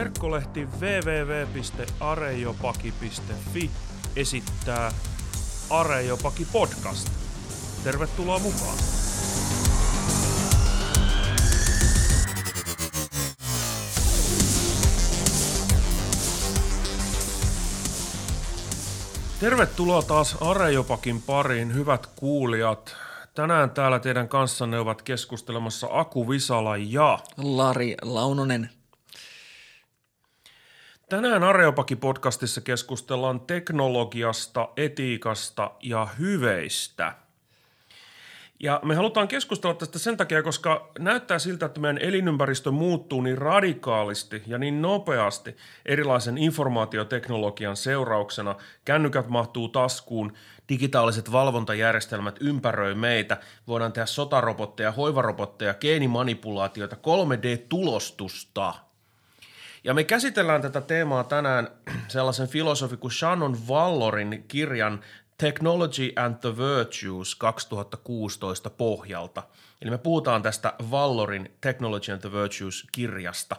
Verkkolehti www.arejopaki.fi esittää Arejopaki podcast. Tervetuloa mukaan! Tervetuloa taas Arejopakin pariin, hyvät kuulijat. Tänään täällä teidän kanssanne ovat keskustelemassa Aku Visala ja Lari Launonen. Tänään Areopaki-podcastissa keskustellaan teknologiasta, etiikasta ja hyveistä. Ja me halutaan keskustella tästä sen takia, koska näyttää siltä, että meidän elinympäristö muuttuu niin radikaalisti ja niin nopeasti erilaisen informaatioteknologian seurauksena. Kännykät mahtuu taskuun, digitaaliset valvontajärjestelmät ympäröi meitä, voidaan tehdä sotarobotteja, hoivarobotteja, geenimanipulaatioita, 3D-tulostusta – ja me käsitellään tätä teemaa tänään sellaisen filosofi kuin Shannon Vallorin kirjan Technology and the Virtues 2016 pohjalta. Eli me puhutaan tästä Vallorin Technology and the Virtues kirjasta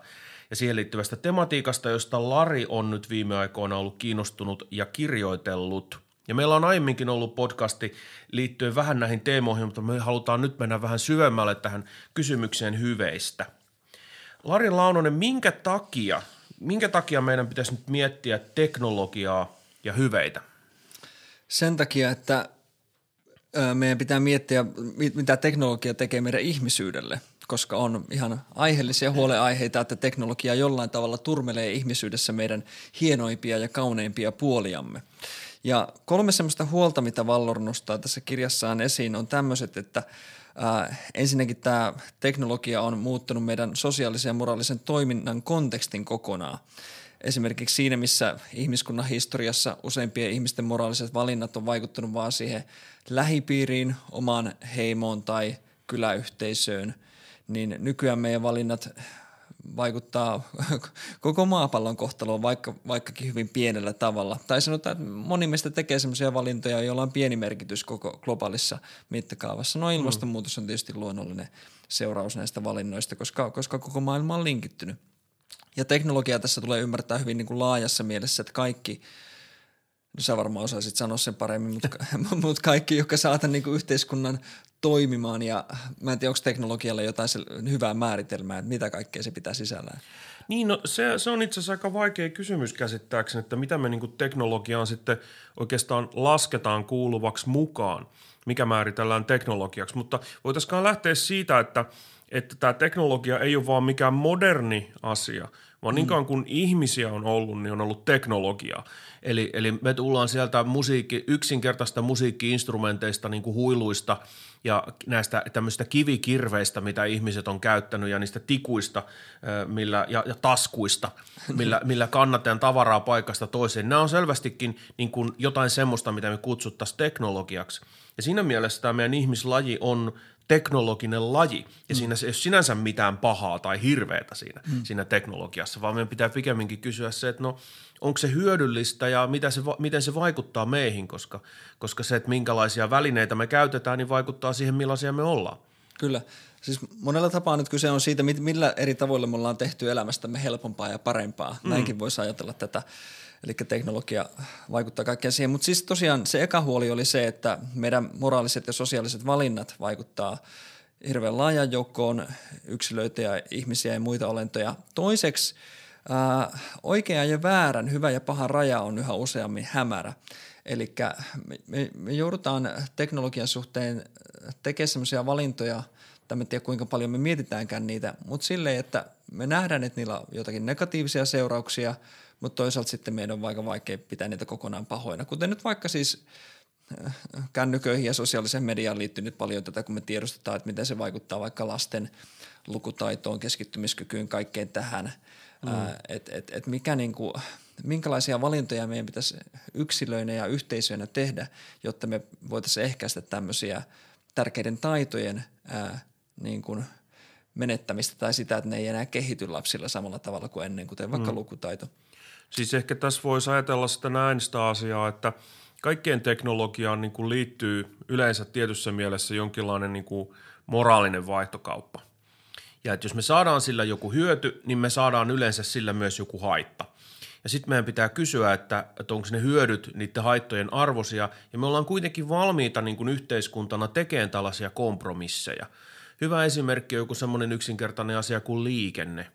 ja siihen liittyvästä tematiikasta, josta Lari on nyt viime aikoina ollut kiinnostunut ja kirjoitellut. Ja meillä on aiemminkin ollut podcasti liittyen vähän näihin teemoihin, mutta me halutaan nyt mennä vähän syvemmälle tähän kysymykseen hyveistä – Lari Launonen, minkä takia, minkä takia meidän pitäisi nyt miettiä teknologiaa ja hyveitä? Sen takia, että meidän pitää miettiä, mitä teknologia tekee meidän ihmisyydelle, koska on ihan aiheellisia huoleaiheita, että teknologia jollain tavalla turmelee ihmisyydessä meidän hienoimpia ja kauneimpia puoliamme. Ja kolme sellaista huolta, mitä Vallor nostaa tässä kirjassaan esiin, on tämmöiset, että – Äh, ensinnäkin tämä teknologia on muuttanut meidän sosiaalisen ja moraalisen toiminnan kontekstin kokonaan. Esimerkiksi siinä, missä ihmiskunnan historiassa useimpien ihmisten moraaliset valinnat on vaikuttanut vaan siihen lähipiiriin, omaan heimoon tai kyläyhteisöön, niin nykyään meidän valinnat vaikuttaa koko maapallon kohtaloon vaikka, vaikkakin hyvin pienellä tavalla. Tai sanotaan, että moni meistä tekee sellaisia valintoja, joilla on pieni merkitys koko globaalissa mittakaavassa. No ilmastonmuutos on tietysti luonnollinen seuraus näistä valinnoista, koska, koska koko maailma on linkittynyt. Ja teknologia tässä tulee ymmärtää hyvin niin kuin laajassa mielessä, että kaikki – No sä varmaan osaisit sanoa sen paremmin, mutta, mutta kaikki, jotka saatan niin yhteiskunnan toimimaan ja mä en tiedä, onko teknologialla jotain hyvää määritelmää, että mitä kaikkea se pitää sisällään. Niin, no se, se on itse asiassa aika vaikea kysymys käsittääkseni, että mitä me niin teknologiaan sitten oikeastaan lasketaan kuuluvaksi mukaan, mikä määritellään teknologiaksi. Mutta voitaisiin lähteä siitä, että, että tämä teknologia ei ole vaan mikään moderni asia, vaan mm. niin kauan kuin ihmisiä on ollut, niin on ollut teknologiaa. Eli, eli me tullaan sieltä musiikki, yksinkertaista musiikkiinstrumenteista, niin kuin huiluista ja näistä tämmöistä kivikirveistä, mitä ihmiset on käyttänyt ja niistä tikuista millä, ja, ja taskuista, millä, millä kannatetaan tavaraa paikasta toiseen. Nämä on selvästikin niin kuin jotain semmoista, mitä me kutsuttaisiin teknologiaksi. Ja siinä mielessä tämä meidän ihmislaji on teknologinen laji, ja mm. siinä ei ole sinänsä mitään pahaa tai hirveätä siinä, mm. siinä teknologiassa, vaan meidän pitää pikemminkin kysyä se, että no onko se hyödyllistä ja mitä se, miten se vaikuttaa meihin, koska, koska se, että minkälaisia välineitä me käytetään, niin vaikuttaa siihen, millaisia me ollaan. Kyllä. Siis monella tapaa nyt kyse on siitä, millä eri tavoilla me ollaan tehty elämästämme helpompaa ja parempaa. Mm. Näinkin voisi ajatella tätä. Eli teknologia vaikuttaa kaikkeen siihen. Mutta siis tosiaan se eka huoli oli se, että meidän moraaliset ja sosiaaliset valinnat vaikuttaa hirveän laajan joukkoon yksilöitä ja ihmisiä ja muita olentoja. Toiseksi oikean ja väärän, hyvä ja paha raja on yhä useammin hämärä. Eli me, me, me joudutaan teknologian suhteen tekemään sellaisia valintoja, tai en tiedä kuinka paljon me mietitäänkään niitä, mutta silleen, että me nähdään, että niillä on jotakin negatiivisia seurauksia – mutta toisaalta sitten meidän on aika vaikea pitää niitä kokonaan pahoina. Kuten nyt vaikka siis äh, kännyköihin ja sosiaaliseen mediaan liittyy nyt paljon tätä, kun me tiedostetaan, että miten se vaikuttaa vaikka lasten lukutaitoon, keskittymiskykyyn, kaikkeen tähän. Mm. Äh, että et, et mikä niinku, minkälaisia valintoja meidän pitäisi yksilöinä ja yhteisöinä tehdä, jotta me voitaisiin ehkäistä tämmöisiä tärkeiden taitojen ää, niin kuin menettämistä tai sitä, että ne ei enää kehity lapsilla samalla tavalla kuin ennen, kuten vaikka mm. lukutaito. Siis ehkä tässä voisi ajatella sitä näin sitä asiaa, että kaikkeen teknologiaan niin kuin liittyy yleensä tietyssä mielessä jonkinlainen niin kuin moraalinen vaihtokauppa. Ja että jos me saadaan sillä joku hyöty, niin me saadaan yleensä sillä myös joku haitta. Ja sitten meidän pitää kysyä, että, että onko ne hyödyt niiden haittojen arvoisia, ja me ollaan kuitenkin valmiita niin kuin yhteiskuntana tekemään tällaisia kompromisseja. Hyvä esimerkki on joku semmoinen yksinkertainen asia kuin liikenne.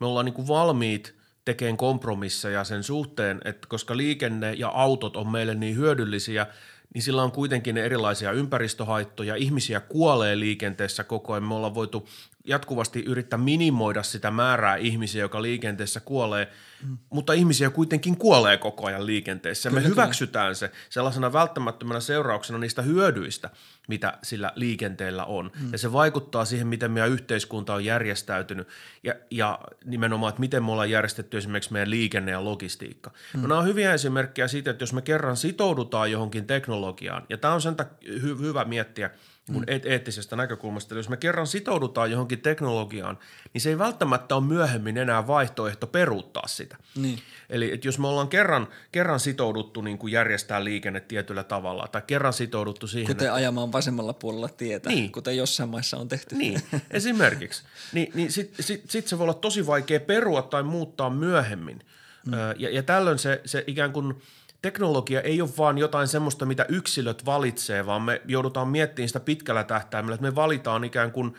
Me ollaan niin kuin valmiit tekemään kompromisseja sen suhteen, että koska liikenne ja autot on meille niin hyödyllisiä, niin sillä on kuitenkin erilaisia ympäristöhaittoja. Ihmisiä kuolee liikenteessä koko ajan. Me ollaan voitu jatkuvasti yrittää minimoida sitä määrää ihmisiä, joka liikenteessä kuolee, mm. mutta ihmisiä kuitenkin kuolee koko ajan liikenteessä. Kyllä, Me hyväksytään kyllä. se sellaisena välttämättömänä seurauksena niistä hyödyistä, mitä sillä liikenteellä on. Mm. Ja se vaikuttaa siihen, miten meidän yhteiskunta on järjestäytynyt ja, ja nimenomaan, että miten me ollaan järjestetty esimerkiksi meidän liikenne ja logistiikka. Mm. No, nämä on hyviä esimerkkejä siitä, että jos me kerran sitoudutaan johonkin teknologiaan, ja tämä on sen takia hy- hyvä miettiä – mun mm. eettisestä näkökulmasta. Eli jos me kerran sitoudutaan johonkin teknologiaan, niin se ei välttämättä ole myöhemmin enää vaihtoehto peruuttaa sitä. Niin. Eli että jos me ollaan kerran, kerran sitouduttu niin kuin järjestää liikenne tietyllä tavalla tai kerran sitouduttu siihen. Kuten että, ajamaan vasemmalla puolella tietä, niin. kuten jossain maissa on tehty. Niin, esimerkiksi. Niin, niin sitten sit, sit se voi olla tosi vaikea perua tai muuttaa myöhemmin. Mm. Ja, ja tällöin se, se ikään kuin – teknologia ei ole vaan jotain semmoista, mitä yksilöt valitsee, vaan me joudutaan miettimään sitä pitkällä tähtäimellä, että me valitaan ikään kuin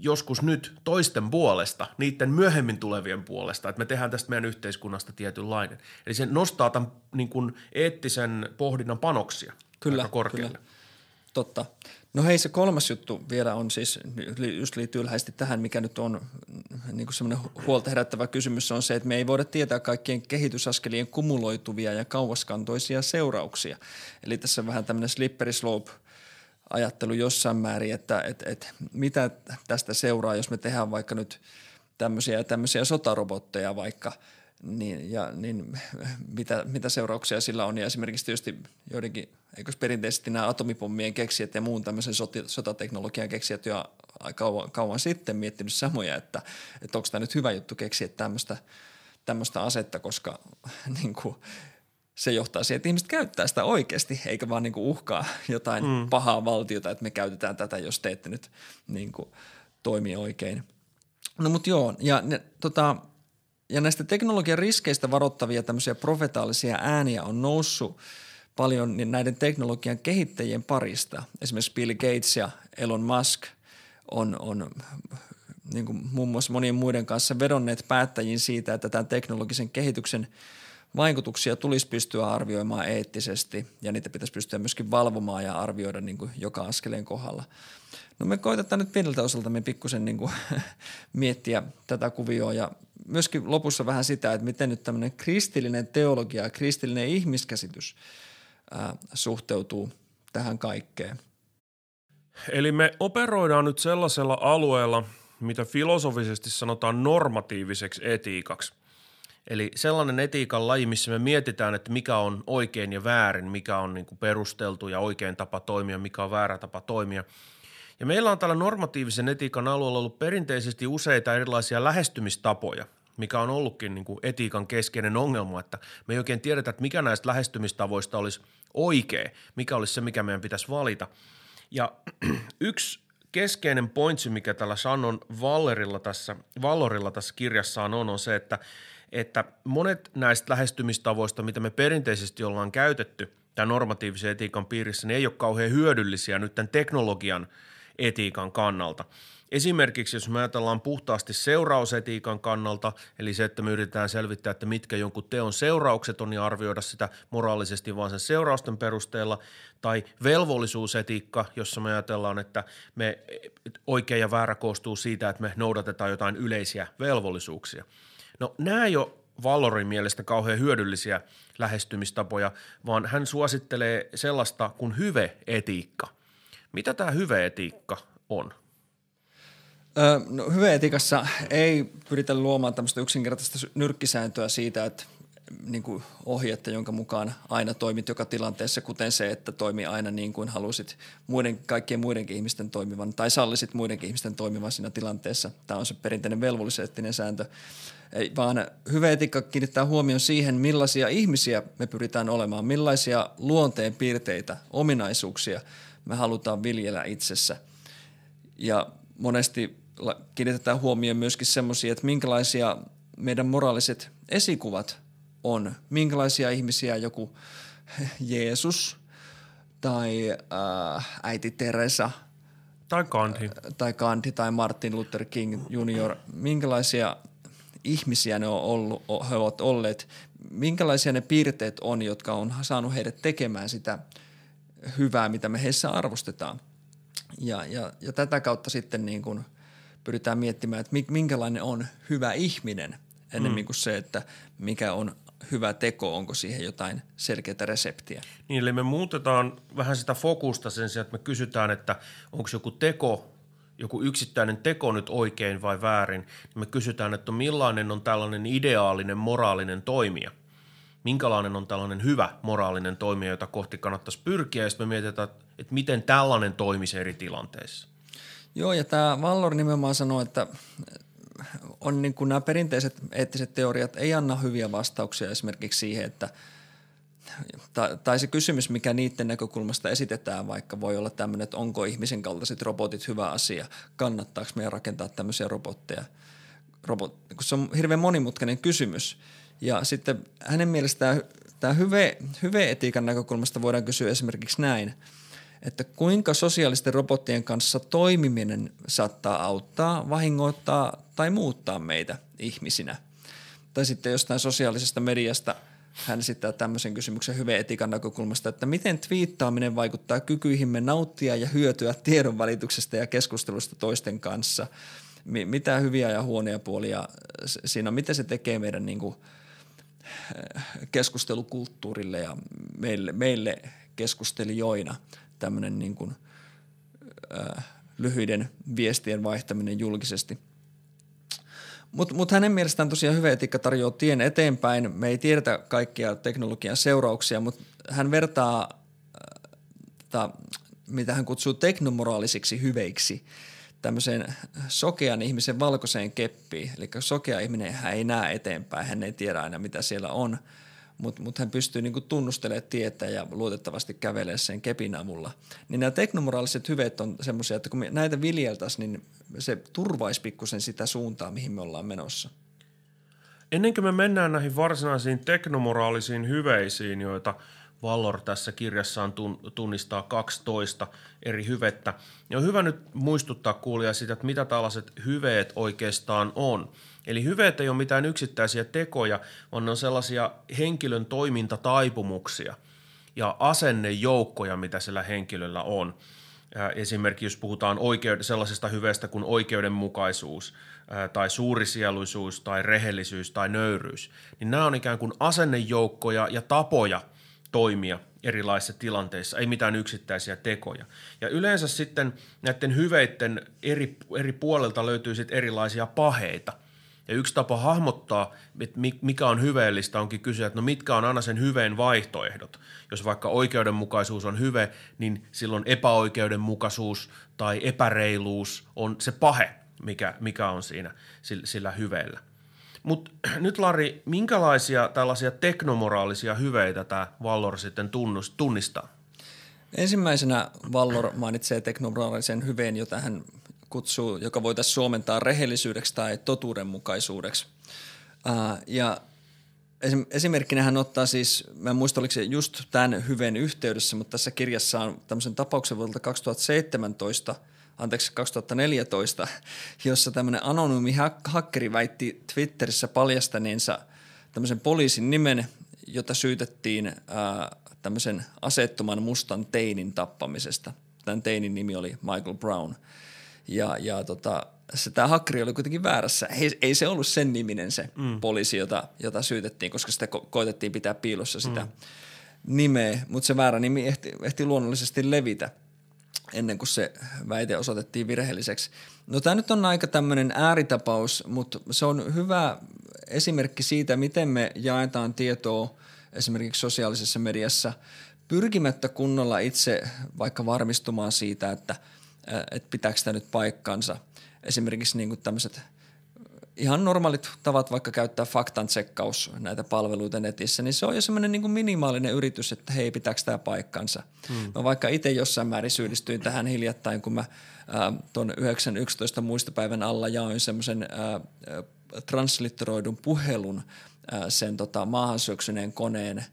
joskus nyt toisten puolesta, niiden myöhemmin tulevien puolesta, että me tehdään tästä meidän yhteiskunnasta tietynlainen. Eli se nostaa tämän niin kuin eettisen pohdinnan panoksia kyllä, aika korkealle. Kyllä. Totta. No hei, se kolmas juttu vielä on siis, just liittyy läheisesti tähän, mikä nyt on niin semmoinen huolta herättävä kysymys, on se, että me ei voida tietää kaikkien kehitysaskelien kumuloituvia ja kauaskantoisia seurauksia. Eli tässä on vähän tämmöinen slippery slope ajattelu jossain määrin, että, että, että mitä tästä seuraa, jos me tehdään vaikka nyt tämmöisiä tämmöisiä sotarobotteja vaikka – niin, ja, niin mitä, mitä seurauksia sillä on. Ja esimerkiksi tietysti joidenkin, eikö perinteisesti nämä atomipommien keksijät ja muun tämmöisen soti, sotateknologian keksijät jo kauan, kauan sitten miettinyt samoja, että, että onko tämä nyt hyvä juttu keksiä tämmöistä, tämmöistä asetta, koska niin kuin, se johtaa siihen, että ihmiset käyttää sitä oikeasti, eikä vaan niin kuin uhkaa jotain mm. pahaa valtiota, että me käytetään tätä, jos te ette nyt niin kuin, toimi oikein. No mutta joo, ja ne, tota, ja näistä teknologian riskeistä varoittavia tämmöisiä profetaalisia ääniä on noussut paljon niin näiden teknologian kehittäjien parista. Esimerkiksi Bill Gates ja Elon Musk on, on niin kuin muun muassa monien muiden kanssa vedonneet päättäjiin siitä, että tämän teknologisen kehityksen vaikutuksia tulisi pystyä arvioimaan eettisesti ja niitä pitäisi pystyä myöskin valvomaan ja arvioida niin kuin joka askeleen kohdalla. No me koitetaan nyt pieneltä osalta me pikkusen niin kuin miettiä tätä kuvioa ja myöskin lopussa vähän sitä, että miten nyt tämmöinen kristillinen teologia ja kristillinen ihmiskäsitys ää, suhteutuu tähän kaikkeen. Eli me operoidaan nyt sellaisella alueella, mitä filosofisesti sanotaan normatiiviseksi etiikaksi. Eli sellainen etiikan laji, missä me mietitään, että mikä on oikein ja väärin, mikä on niin kuin perusteltu ja oikein tapa toimia, mikä on väärä tapa toimia – ja meillä on tällä normatiivisen etiikan alueella ollut perinteisesti useita erilaisia lähestymistapoja, mikä on ollutkin niin kuin etiikan keskeinen ongelma, että me ei oikein tiedetä, että mikä näistä lähestymistavoista olisi oikea, mikä olisi se, mikä meidän pitäisi valita. Ja yksi keskeinen pointsi, mikä tällä Shannon Vallerilla tässä, Vallorilla tässä kirjassaan on, on se, että, että monet näistä lähestymistavoista, mitä me perinteisesti ollaan käytetty tämän normatiivisen etiikan piirissä, niin ei ole kauhean hyödyllisiä nyt tämän teknologian – etiikan kannalta. Esimerkiksi jos me ajatellaan puhtaasti seurausetiikan kannalta, eli se, että me yritetään selvittää, että mitkä jonkun teon seuraukset on ja arvioida sitä moraalisesti vaan sen seurausten perusteella, tai velvollisuusetiikka, jossa me ajatellaan, että me oikea ja väärä koostuu siitä, että me noudatetaan jotain yleisiä velvollisuuksia. No nämä ei ole Vallorin mielestä kauhean hyödyllisiä lähestymistapoja, vaan hän suosittelee sellaista kuin hyve-etiikka – mitä tämä hyveetiikka on? No, hyveetiikassa ei pyritä luomaan tämmöistä yksinkertaista nyrkkisääntöä siitä, että niin kuin ohjetta, jonka mukaan aina toimit joka tilanteessa, kuten se, että toimi aina niin kuin halusit muiden, kaikkien muidenkin ihmisten toimivan tai sallisit muidenkin ihmisten toimivan siinä tilanteessa. Tämä on se perinteinen velvolliseettinen sääntö, Ei, vaan hyvä etiikka kiinnittää huomioon siihen, millaisia ihmisiä me pyritään olemaan, millaisia luonteen piirteitä, ominaisuuksia – me halutaan viljellä itsessä. Ja monesti kiinnitetään huomioon myöskin semmoisia, että minkälaisia meidän moraaliset esikuvat on. Minkälaisia ihmisiä joku Jeesus tai äh, äiti Teresa tai Gandhi. tai Gandhi tai Martin Luther King Jr. Minkälaisia ihmisiä ne on ollut, he ovat olleet, minkälaisia ne piirteet on, jotka on saanut heidät tekemään sitä hyvää, mitä me heissä arvostetaan. Ja, ja, ja tätä kautta sitten niin kuin pyritään miettimään, että minkälainen on hyvä ihminen ennemmin mm. kuin se, että mikä on hyvä teko, onko siihen jotain selkeää reseptiä. Niin, eli me muutetaan vähän sitä fokusta sen sijaan, että me kysytään, että onko joku teko, joku yksittäinen teko nyt oikein vai väärin, niin me kysytään, että millainen on tällainen ideaalinen moraalinen toimija. Minkälainen on tällainen hyvä moraalinen toimija, jota kohti kannattaisi pyrkiä, ja sitten me mietitään, että miten tällainen toimisi eri tilanteissa. Joo, ja tämä Vallor nimenomaan sanoo, että on niin kuin nämä perinteiset eettiset teoriat ei anna hyviä vastauksia esimerkiksi siihen, että tai, tai se kysymys, mikä niiden näkökulmasta esitetään, vaikka voi olla tämmöinen, että onko ihmisen kaltaiset robotit hyvä asia, kannattaako meidän rakentaa tämmöisiä robotteja. Robot, kun se on hirveän monimutkainen kysymys. Ja sitten hänen mielestään tämä hyve, hyve-etiikan näkökulmasta voidaan kysyä esimerkiksi näin – että kuinka sosiaalisten robottien kanssa toimiminen saattaa auttaa, vahingoittaa tai muuttaa meitä ihmisinä. Tai sitten jostain sosiaalisesta mediasta hän esittää tämmöisen kysymyksen hyvän etikan näkökulmasta, että miten twiittaaminen vaikuttaa kykyihimme nauttia ja hyötyä tiedonvälityksestä ja keskustelusta toisten kanssa. Mitä hyviä ja huonoja puolia siinä on, mitä se tekee meidän niin kuin keskustelukulttuurille ja meille, meille keskustelijoina tämmöinen niin kuin, äh, lyhyiden viestien vaihtaminen julkisesti. Mutta mut hänen mielestään tosiaan hyvä etiikka tarjoaa tien eteenpäin. Me ei tiedetä kaikkia teknologian seurauksia, mutta hän vertaa, äh, ta, mitä hän kutsuu teknomoraalisiksi hyveiksi, tämmöiseen sokean ihmisen valkoiseen keppiin. Eli sokea ihminen hän ei näe eteenpäin, hän ei tiedä aina mitä siellä on – mutta mut hän pystyy niinku tunnustelemaan tietä ja luotettavasti kävelemään sen kepin avulla. Niin nämä teknomoraaliset hyveet on semmoisia, että kun me näitä viljeltäisiin, niin se turvaisi pikkusen sitä suuntaa, mihin me ollaan menossa. Ennen kuin me mennään näihin varsinaisiin teknomoraalisiin hyveisiin, joita Vallor tässä kirjassaan tunnistaa 12 eri hyvettä, niin on hyvä nyt muistuttaa kuulia sitä, että mitä tällaiset hyveet oikeastaan on – Eli hyveet ei ole mitään yksittäisiä tekoja, vaan ne on sellaisia henkilön toimintataipumuksia ja asennejoukkoja, mitä sillä henkilöllä on. Esimerkiksi jos puhutaan oikeud- sellaisesta hyveestä kuin oikeudenmukaisuus tai suurisieluisuus tai rehellisyys tai nöyryys, niin nämä on ikään kuin asennejoukkoja ja tapoja toimia erilaisissa tilanteissa, ei mitään yksittäisiä tekoja. Ja yleensä sitten näiden hyveiden eri, eri puolelta löytyy sitten erilaisia paheita – ja yksi tapa hahmottaa, että mikä on hyveellistä, onkin kysyä, että no mitkä on aina sen hyveen vaihtoehdot. Jos vaikka oikeudenmukaisuus on hyve, niin silloin epäoikeudenmukaisuus tai epäreiluus on se pahe, mikä, mikä on siinä sillä hyveellä. Mutta nyt Lari, minkälaisia tällaisia teknomoraalisia hyveitä tämä Vallor sitten tunnistaa? Ensimmäisenä Vallor mainitsee teknomoraalisen hyveen, jota hän kutsuu, joka voitaisiin suomentaa rehellisyydeksi tai totuudenmukaisuudeksi. Uh, ja esimerkkinä hän ottaa siis, mä en muista oliko se just tämän hyvän yhteydessä, mutta tässä kirjassa on tämmöisen tapauksen vuodelta 2017, anteeksi 2014, jossa tämmöinen anonyymi hakkeri väitti Twitterissä paljastaneensa tämmöisen poliisin nimen, jota syytettiin ää, tämmöisen asettoman mustan teinin tappamisesta. Tämän teinin nimi oli Michael Brown – ja, ja tota, se, tämä hakkeri oli kuitenkin väärässä. Ei, ei se ollut sen niminen se mm. poliisi, jota, jota syytettiin, koska sitä ko- koitettiin pitää piilossa sitä mm. nimeä, mutta se väärä nimi ehti, ehti luonnollisesti levitä ennen kuin se väite osoitettiin virheelliseksi. No tämä nyt on aika tämmöinen ääritapaus, mutta se on hyvä esimerkki siitä, miten me jaetaan tietoa esimerkiksi sosiaalisessa mediassa pyrkimättä kunnolla itse vaikka varmistumaan siitä, että – että pitääkö tämä nyt paikkansa. Esimerkiksi niin kuin tämmöiset ihan normaalit tavat vaikka käyttää faktan tsekkaus näitä palveluita netissä, niin se on jo semmoinen niin minimaalinen yritys, että hei, pitääkö tämä paikkansa. Hmm. Mä vaikka itse jossain määrin syyllistyin tähän hiljattain, kun mä tuon 9.11 muistopäivän alla jaoin semmoisen translitteroidun puhelun ää, sen tota, maahan syöksyneen koneen –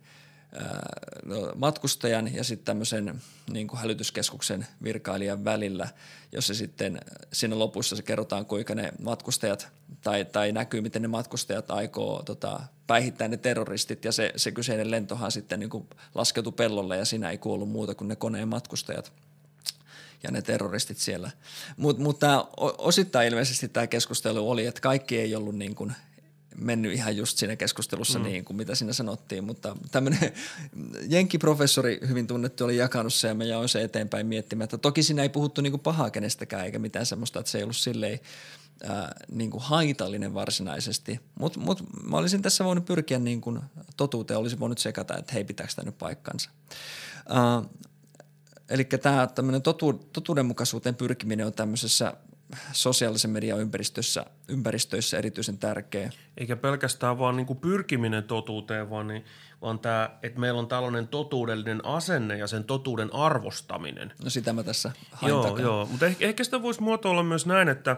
matkustajan ja sitten tämmöisen niin kuin hälytyskeskuksen virkailijan välillä, jossa sitten siinä lopussa se kerrotaan, kuinka ne matkustajat tai, tai näkyy, miten ne matkustajat aikoo tota, päihittää ne terroristit ja se, se kyseinen lentohan sitten niin kuin laskeutui pellolle ja siinä ei kuollut muuta kuin ne koneen matkustajat ja ne terroristit siellä. Mutta mut, mut osittain ilmeisesti tämä keskustelu oli, että kaikki ei ollut niin kuin mennyt ihan just siinä keskustelussa mm. niin kuin mitä siinä sanottiin, mutta tämmöinen jenkkiprofessori hyvin tunnettu oli jakanut se ja mä jaoin se eteenpäin miettimään, että toki siinä ei puhuttu niin kuin pahaa kenestäkään eikä mitään semmoista, että se ei ollut silleen ää, niin kuin haitallinen varsinaisesti, mutta mut, mä olisin tässä voinut pyrkiä niin kuin totuuteen, olisin voinut sekata, että hei pitääkö tämä nyt paikkansa. Ää, eli tämä tämmöinen totu, totuudenmukaisuuteen pyrkiminen on tämmöisessä sosiaalisen median ympäristössä, ympäristöissä erityisen tärkeä. Eikä pelkästään vaan niin kuin pyrkiminen totuuteen, vaan, niin, vaan tämä, että meillä on tällainen totuudellinen asenne ja sen totuuden arvostaminen. No sitä mä tässä hain Joo, takaa. joo. mutta ehkä, ehkä sitä voisi muotoilla myös näin, että,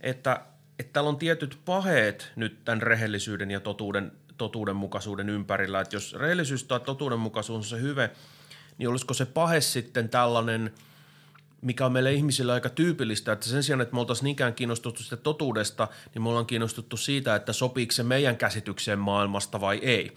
että, että täällä on tietyt paheet nyt tämän rehellisyyden ja totuuden, totuudenmukaisuuden ympärillä. Että jos rehellisyys tai totuudenmukaisuus on se hyve, niin olisiko se pahe sitten tällainen – mikä on meille ihmisille aika tyypillistä, että sen sijaan, että me oltaisiin niinkään kiinnostuttu sitä totuudesta, niin me ollaan kiinnostuttu siitä, että sopiiko se meidän käsitykseen maailmasta vai ei.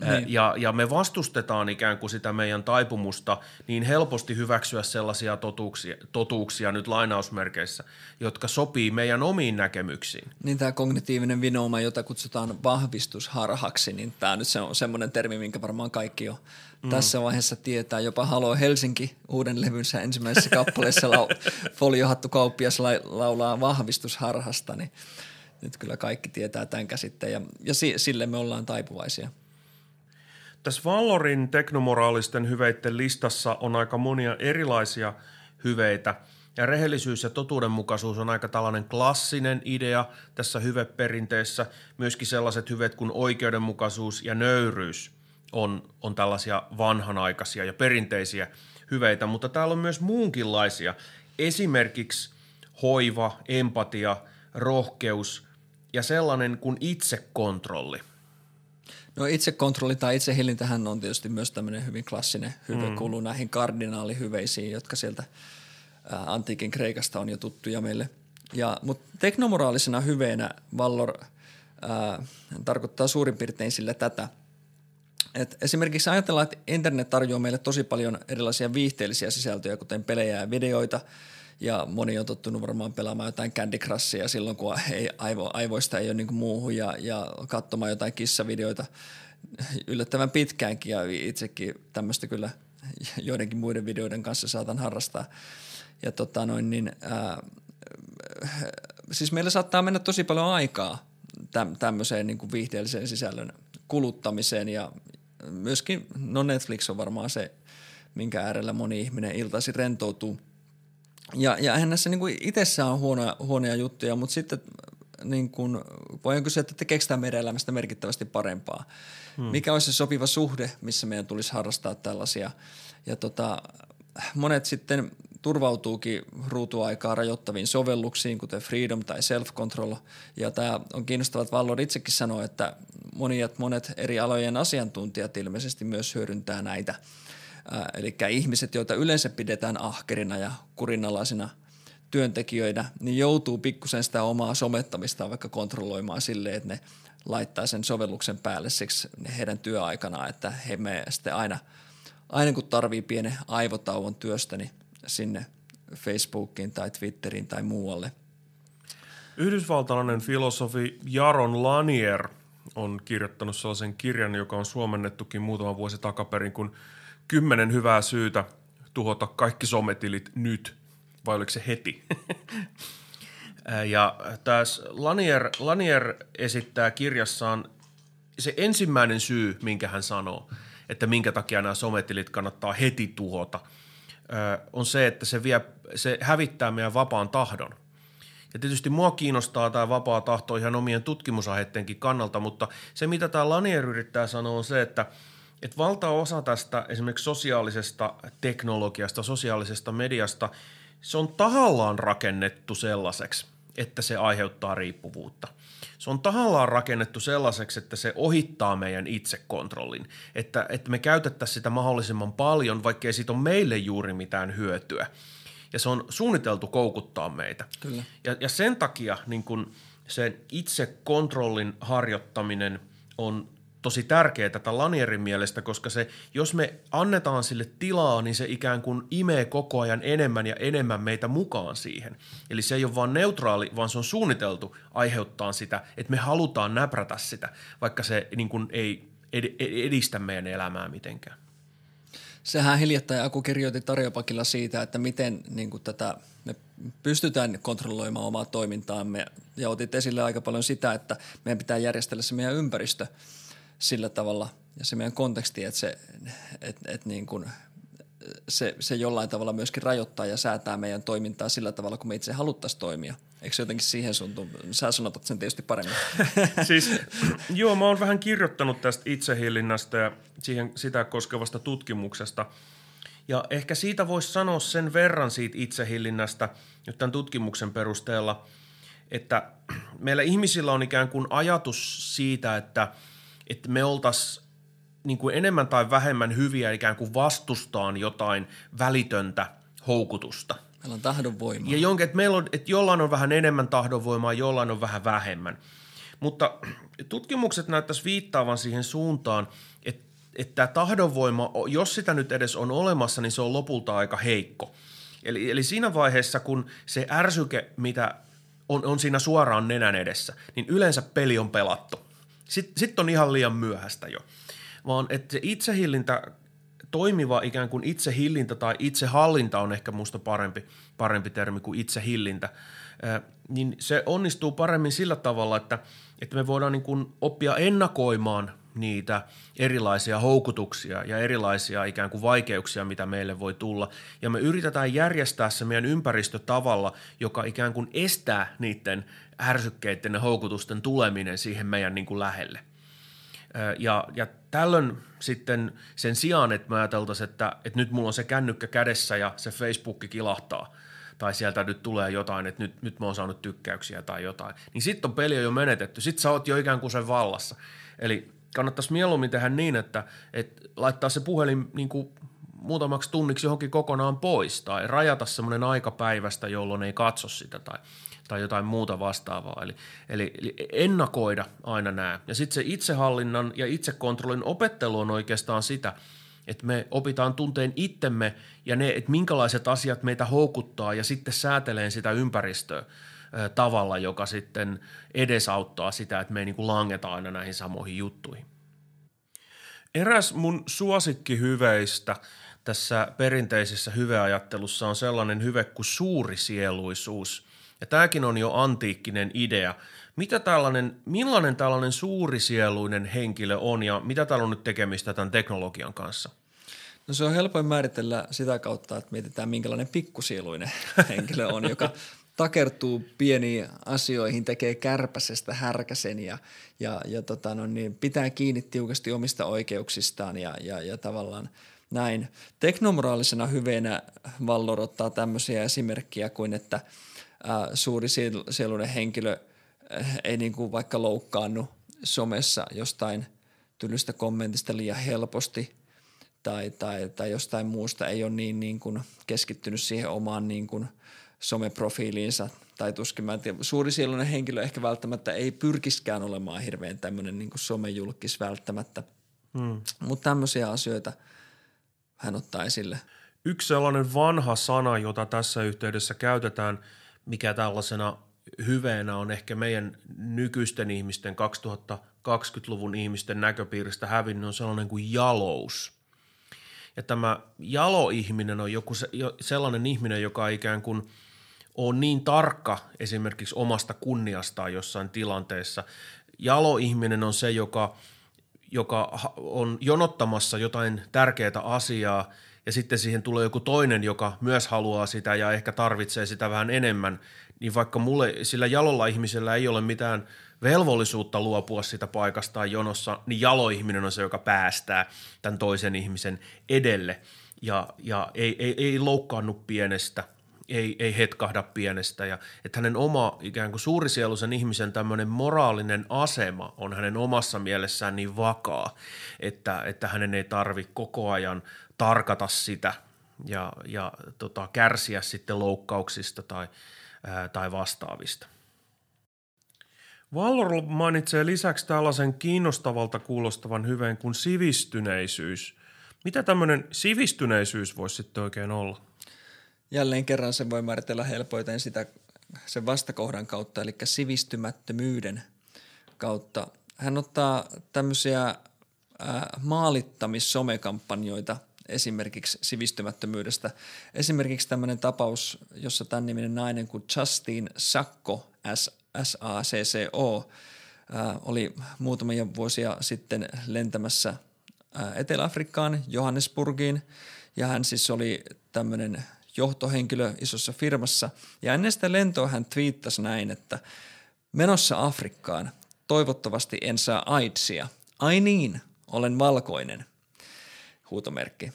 Niin. Ja, ja me vastustetaan ikään kuin sitä meidän taipumusta niin helposti hyväksyä sellaisia totuuksia, totuuksia nyt lainausmerkeissä, jotka sopii meidän omiin näkemyksiin. Niin tämä kognitiivinen vinooma, jota kutsutaan vahvistusharhaksi, niin tämä nyt se on semmoinen termi, minkä varmaan kaikki jo mm. tässä vaiheessa tietää. Jopa Halo Helsinki uuden levynsä ensimmäisessä kappaleessa lau- foliohattu kauppias la- laulaa vahvistusharhasta, niin nyt kyllä kaikki tietää tämän käsitteen ja, ja si- sille me ollaan taipuvaisia. Tässä Vallorin teknomoraalisten hyveiden listassa on aika monia erilaisia hyveitä – ja rehellisyys ja totuudenmukaisuus on aika tällainen klassinen idea tässä hyveperinteessä. Myöskin sellaiset hyvet kuin oikeudenmukaisuus ja nöyryys on, on tällaisia vanhanaikaisia ja perinteisiä hyveitä, mutta täällä on myös muunkinlaisia. Esimerkiksi hoiva, empatia, rohkeus ja sellainen kuin itsekontrolli. No itsekontrolli tai itsehillintähän on tietysti myös tämmöinen hyvin klassinen hyve, mm. kuuluu näihin kardinaalihyveisiin, jotka sieltä antiikin Kreikasta on jo tuttuja meille. Ja, mutta teknomoraalisena hyveenä Vallor ää, tarkoittaa suurin piirtein sillä tätä – et esimerkiksi ajatellaan, että internet tarjoaa meille tosi paljon erilaisia viihteellisiä sisältöjä, kuten pelejä ja videoita, ja moni on tottunut varmaan pelaamaan jotain Candy Crushia silloin, kun ei, aivo, aivoista ei ole niin muuhun, ja, ja katsomaan jotain kissavideoita yllättävän pitkäänkin, ja itsekin tämmöistä kyllä joidenkin muiden videoiden kanssa saatan harrastaa. Ja tota noin, niin, ää, siis meillä saattaa mennä tosi paljon aikaa tämmöiseen niin kuin viihdeelliseen sisällön kuluttamiseen ja, myöskin, no Netflix on varmaan se, minkä äärellä moni ihminen iltaisin rentoutuu. Ja, ja eihän näissä niin kuin itsessään on huonoja, huonoja juttuja, mutta sitten niin kuin, voin kysyä, että tekeekö tämä meidän elämästä merkittävästi parempaa. Hmm. Mikä olisi se sopiva suhde, missä meidän tulisi harrastaa tällaisia. Ja tota, monet sitten turvautuukin ruutuaikaa rajoittaviin sovelluksiin, kuten Freedom tai Self-Control. Ja tämä on kiinnostava, että Vallor itsekin sanoo, että monet, monet eri alojen asiantuntijat ilmeisesti myös hyödyntää näitä. Eli ihmiset, joita yleensä pidetään ahkerina ja kurinalaisina työntekijöinä, niin joutuu pikkusen sitä omaa somettamista vaikka kontrolloimaan silleen, että ne laittaa sen sovelluksen päälle siksi heidän työaikana, että he me sitten aina, aina kun tarvii pienen aivotauon työstä, niin sinne Facebookiin tai Twitteriin tai muualle. Yhdysvaltalainen filosofi Jaron Lanier on kirjoittanut sellaisen kirjan, joka on suomennettukin muutama vuosi takaperin, kun kymmenen hyvää syytä tuhota kaikki sometilit nyt, vai oliko se heti? ja tässä Lanier, Lanier esittää kirjassaan se ensimmäinen syy, minkä hän sanoo, että minkä takia nämä sometilit kannattaa heti tuhota – on se, että se, vie, se hävittää meidän vapaan tahdon. Ja tietysti mua kiinnostaa tämä vapaa tahto ihan omien tutkimusaiheidenkin kannalta, mutta se mitä tämä Lanier yrittää sanoa on se, että, että valtaosa tästä esimerkiksi sosiaalisesta teknologiasta, sosiaalisesta mediasta, se on tahallaan rakennettu sellaiseksi, että se aiheuttaa riippuvuutta. Se on tahallaan rakennettu sellaiseksi, että se ohittaa meidän itsekontrollin, että, että me käytettäisiin sitä mahdollisimman paljon, vaikkei siitä ole meille juuri mitään hyötyä. Ja se on suunniteltu koukuttaa meitä. Kyllä. Ja, ja sen takia niin kun sen itsekontrollin harjoittaminen on tosi tärkeää tätä Lanierin mielestä, koska se, jos me annetaan sille tilaa, niin se ikään kuin imee koko ajan enemmän ja enemmän meitä mukaan siihen. Eli se ei ole vaan neutraali, vaan se on suunniteltu aiheuttaa sitä, että me halutaan näprätä sitä, vaikka se niin kuin ei edistä meidän elämää mitenkään. Sehän hiljattain Aku kirjoitti Tarjopakilla siitä, että miten niin kuin tätä, me pystytään kontrolloimaan omaa toimintaamme ja otit esille aika paljon sitä, että meidän pitää järjestellä se meidän ympäristö – sillä tavalla ja se meidän konteksti, että se, et, et niin kuin, se, se jollain tavalla myöskin rajoittaa ja säätää meidän toimintaa sillä tavalla, kun me itse haluttaisiin toimia. Eikö se jotenkin siihen suuntaan? Sä sanotat sen tietysti paremmin. siis, joo, mä oon vähän kirjoittanut tästä itsehillinnästä ja siihen, sitä koskevasta tutkimuksesta. Ja ehkä siitä voisi sanoa sen verran siitä itsehillinnästä nyt tämän tutkimuksen perusteella, että meillä ihmisillä on ikään kuin ajatus siitä, että – että me oltaisiin niin kuin enemmän tai vähemmän hyviä ikään kuin vastustaan jotain välitöntä houkutusta. Meillä on tahdonvoimaa. Ja jonkin, että, meillä on, että jollain on vähän enemmän tahdonvoimaa, jollain on vähän vähemmän. Mutta tutkimukset näyttäisi viittaavan siihen suuntaan, että, että tämä tahdonvoima, jos sitä nyt edes on olemassa, niin se on lopulta aika heikko. Eli, eli siinä vaiheessa, kun se ärsyke, mitä on, on siinä suoraan nenän edessä, niin yleensä peli on pelattu. Sitten sit on ihan liian myöhäistä jo. Vaan että se itsehillintä, toimiva ikään kuin itsehillintä tai itsehallinta on ehkä musta parempi, parempi termi kuin itsehillintä, niin se onnistuu paremmin sillä tavalla, että, että me voidaan niin kuin oppia ennakoimaan niitä erilaisia houkutuksia ja erilaisia ikään kuin vaikeuksia, mitä meille voi tulla. Ja me yritetään järjestää se meidän ympäristö tavalla, joka ikään kuin estää niiden ärsykkeiden ja houkutusten tuleminen siihen meidän niin kuin lähelle. Ja, ja tällöin sitten sen sijaan, että me ajateltaisiin, että, että nyt mulla on se kännykkä kädessä ja se Facebook kilahtaa, tai sieltä nyt tulee jotain, että nyt, nyt mä oon saanut tykkäyksiä tai jotain, niin sitten on peli jo menetetty, sitten sä oot jo ikään kuin sen vallassa. Eli kannattaisi mieluummin tehdä niin, että, että laittaa se puhelin niin kuin muutamaksi tunniksi johonkin kokonaan pois tai rajata semmoinen aika päivästä, jolloin ei katso sitä tai, tai jotain muuta vastaavaa. Eli, eli, eli ennakoida aina nämä. Ja sitten se itsehallinnan ja itsekontrollin opettelu on oikeastaan sitä, että me opitaan tunteen itsemme ja ne, että minkälaiset asiat meitä houkuttaa ja sitten sääteleen sitä ympäristöä tavalla, joka sitten edesauttaa sitä, että me ei niin kuin langeta aina näihin samoihin juttuihin. Eräs mun suosikkihyveistä tässä perinteisessä hyveajattelussa on sellainen hyve kuin suurisieluisuus. Ja tämäkin on jo antiikkinen idea. Mitä tällainen, millainen tällainen suurisieluinen henkilö on ja mitä täällä on nyt tekemistä tämän teknologian kanssa? No se on helpoin määritellä sitä kautta, että mietitään minkälainen pikkusieluinen henkilö on, joka takertuu pieniin asioihin, tekee kärpäsestä härkäsen ja, ja, ja tota, no niin, pitää kiinni tiukasti omista oikeuksistaan ja, ja, ja tavallaan näin. Teknomoraalisena hyveenä Vallor ottaa tämmöisiä esimerkkiä kuin, että ää, suuri sieluinen henkilö ää, ei niin kuin vaikka loukkaannu somessa jostain tylystä kommentista liian helposti tai, tai, tai jostain muusta ei ole niin, niin kuin keskittynyt siihen omaan niin kuin – someprofiiliinsa tai tuskin mä en tiedä, suurisieluinen henkilö ehkä välttämättä ei pyrkiskään olemaan hirveän tämmöinen niin somejulkis välttämättä, hmm. mutta tämmöisiä asioita hän ottaa esille. Yksi sellainen vanha sana, jota tässä yhteydessä käytetään, mikä tällaisena hyveenä on ehkä meidän nykyisten ihmisten, 2020-luvun ihmisten näköpiiristä hävinnyt, on sellainen kuin jalous. Ja tämä jalo-ihminen on joku se, sellainen ihminen, joka ikään kuin – ole niin tarkka esimerkiksi omasta kunniastaan jossain tilanteessa. Jalo-ihminen on se, joka, joka on jonottamassa jotain tärkeää asiaa ja sitten siihen tulee joku toinen, joka myös haluaa sitä ja ehkä tarvitsee sitä vähän enemmän, niin vaikka mulle sillä jalolla ihmisellä ei ole mitään velvollisuutta luopua sitä paikastaan jonossa, niin jaloihminen on se, joka päästää tämän toisen ihmisen edelle. Ja, ja ei, ei, ei loukkaannu pienestä – ei, ei hetkahda pienestä ja että hänen oma ikään kuin suurisieluisen ihmisen tämmöinen moraalinen asema on hänen omassa mielessään niin vakaa, että, että hänen ei tarvi koko ajan tarkata sitä ja, ja tota, kärsiä sitten loukkauksista tai, ää, tai vastaavista. Vallor mainitsee lisäksi tällaisen kiinnostavalta kuulostavan hyveen kuin sivistyneisyys. Mitä tämmöinen sivistyneisyys voisi sitten oikein olla? Jälleen kerran se voi määritellä helpoiten sitä sen vastakohdan kautta, eli sivistymättömyyden kautta. Hän ottaa tämmöisiä maalittamis-somekampanjoita esimerkiksi sivistymättömyydestä. Esimerkiksi tämmöinen tapaus, jossa tämän niminen nainen kuin Justin Sakko, S-A-C-C-O, oli muutamia vuosia sitten lentämässä Etelä-Afrikkaan, Johannesburgiin, ja hän siis oli tämmöinen johtohenkilö isossa firmassa. Ja ennen sitä lentoa hän twiittasi näin, että menossa Afrikkaan, toivottavasti en saa AIDSia. Ai niin, olen valkoinen. Huutomerkki.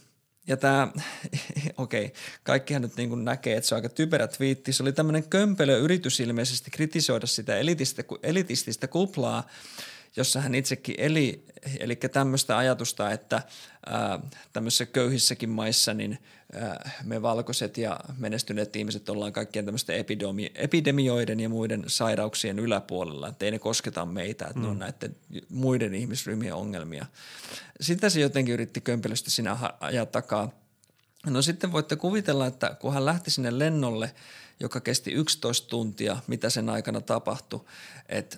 Ja tämä, okei, okay, kaikkihan nyt niin näkee, että se on aika typerä twiitti. Se oli tämmöinen kömpelö yritys ilmeisesti kritisoida sitä elitistä, elitististä kuplaa, jossa hän itsekin eli, eli tämmöistä ajatusta, että ää, tämmöisissä köyhissäkin maissa niin ää, me valkoiset ja menestyneet ihmiset ollaan kaikkien tämmöisten epidemi- epidemioiden ja muiden sairauksien yläpuolella, että ei ne kosketa meitä, että mm. ne on mm. näiden muiden ihmisryhmien ongelmia. Sitä se jotenkin yritti kömpelystä sinä ajaa takaa. No sitten voitte kuvitella, että kun hän lähti sinne lennolle, joka kesti 11 tuntia, mitä sen aikana tapahtui, että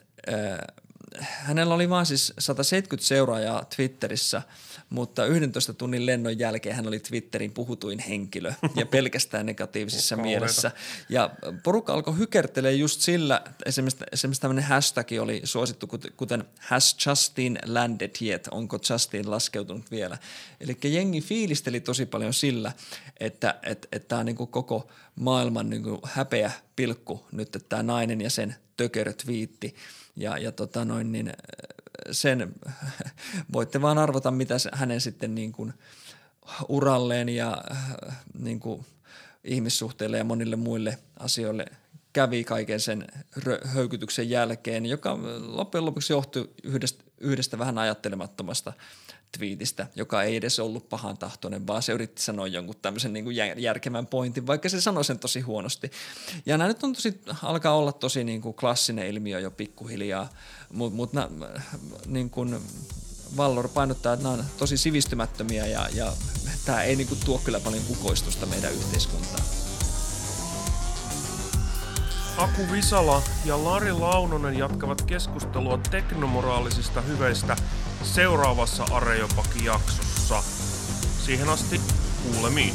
hänellä oli vain siis 170 seuraajaa Twitterissä, mutta 11 tunnin lennon jälkeen hän oli Twitterin puhutuin henkilö ja pelkästään negatiivisessa mielessä. Ja porukka alkoi hykertelee just sillä, esimerkiksi, esimerkiksi tämmöinen hashtag oli suosittu, kuten has Justin landed yet, onko Justin laskeutunut vielä. Eli jengi fiilisteli tosi paljon sillä, että että että tämä on niin koko maailman niin häpeä pilkku nyt, että tämä nainen ja sen tökerö twiitti – ja, ja tota noin, niin äh, sen voitte vaan arvata, mitä hänen sitten niin kuin uralleen ja äh, niin kuin ihmissuhteille ja monille muille asioille kävi kaiken sen höykytyksen jälkeen, joka loppujen lopuksi johtui yhdestä, yhdestä vähän ajattelemattomasta twiitistä, joka ei edes ollut pahan tahtoinen, vaan se yritti sanoa jonkun tämmöisen niin kuin järkevän pointin, vaikka se sanoi sen tosi huonosti. Ja nämä nyt on tosi, alkaa olla tosi niin kuin klassinen ilmiö jo pikkuhiljaa, mutta mut, niin kuin Vallor painottaa, että nämä on tosi sivistymättömiä ja, ja tämä ei niin kuin tuo kyllä paljon kukoistusta meidän yhteiskuntaan. Aku Visala ja Lari Launonen jatkavat keskustelua teknomoraalisista hyveistä seuraavassa Areopaki-jaksossa. Siihen asti kuulemiin.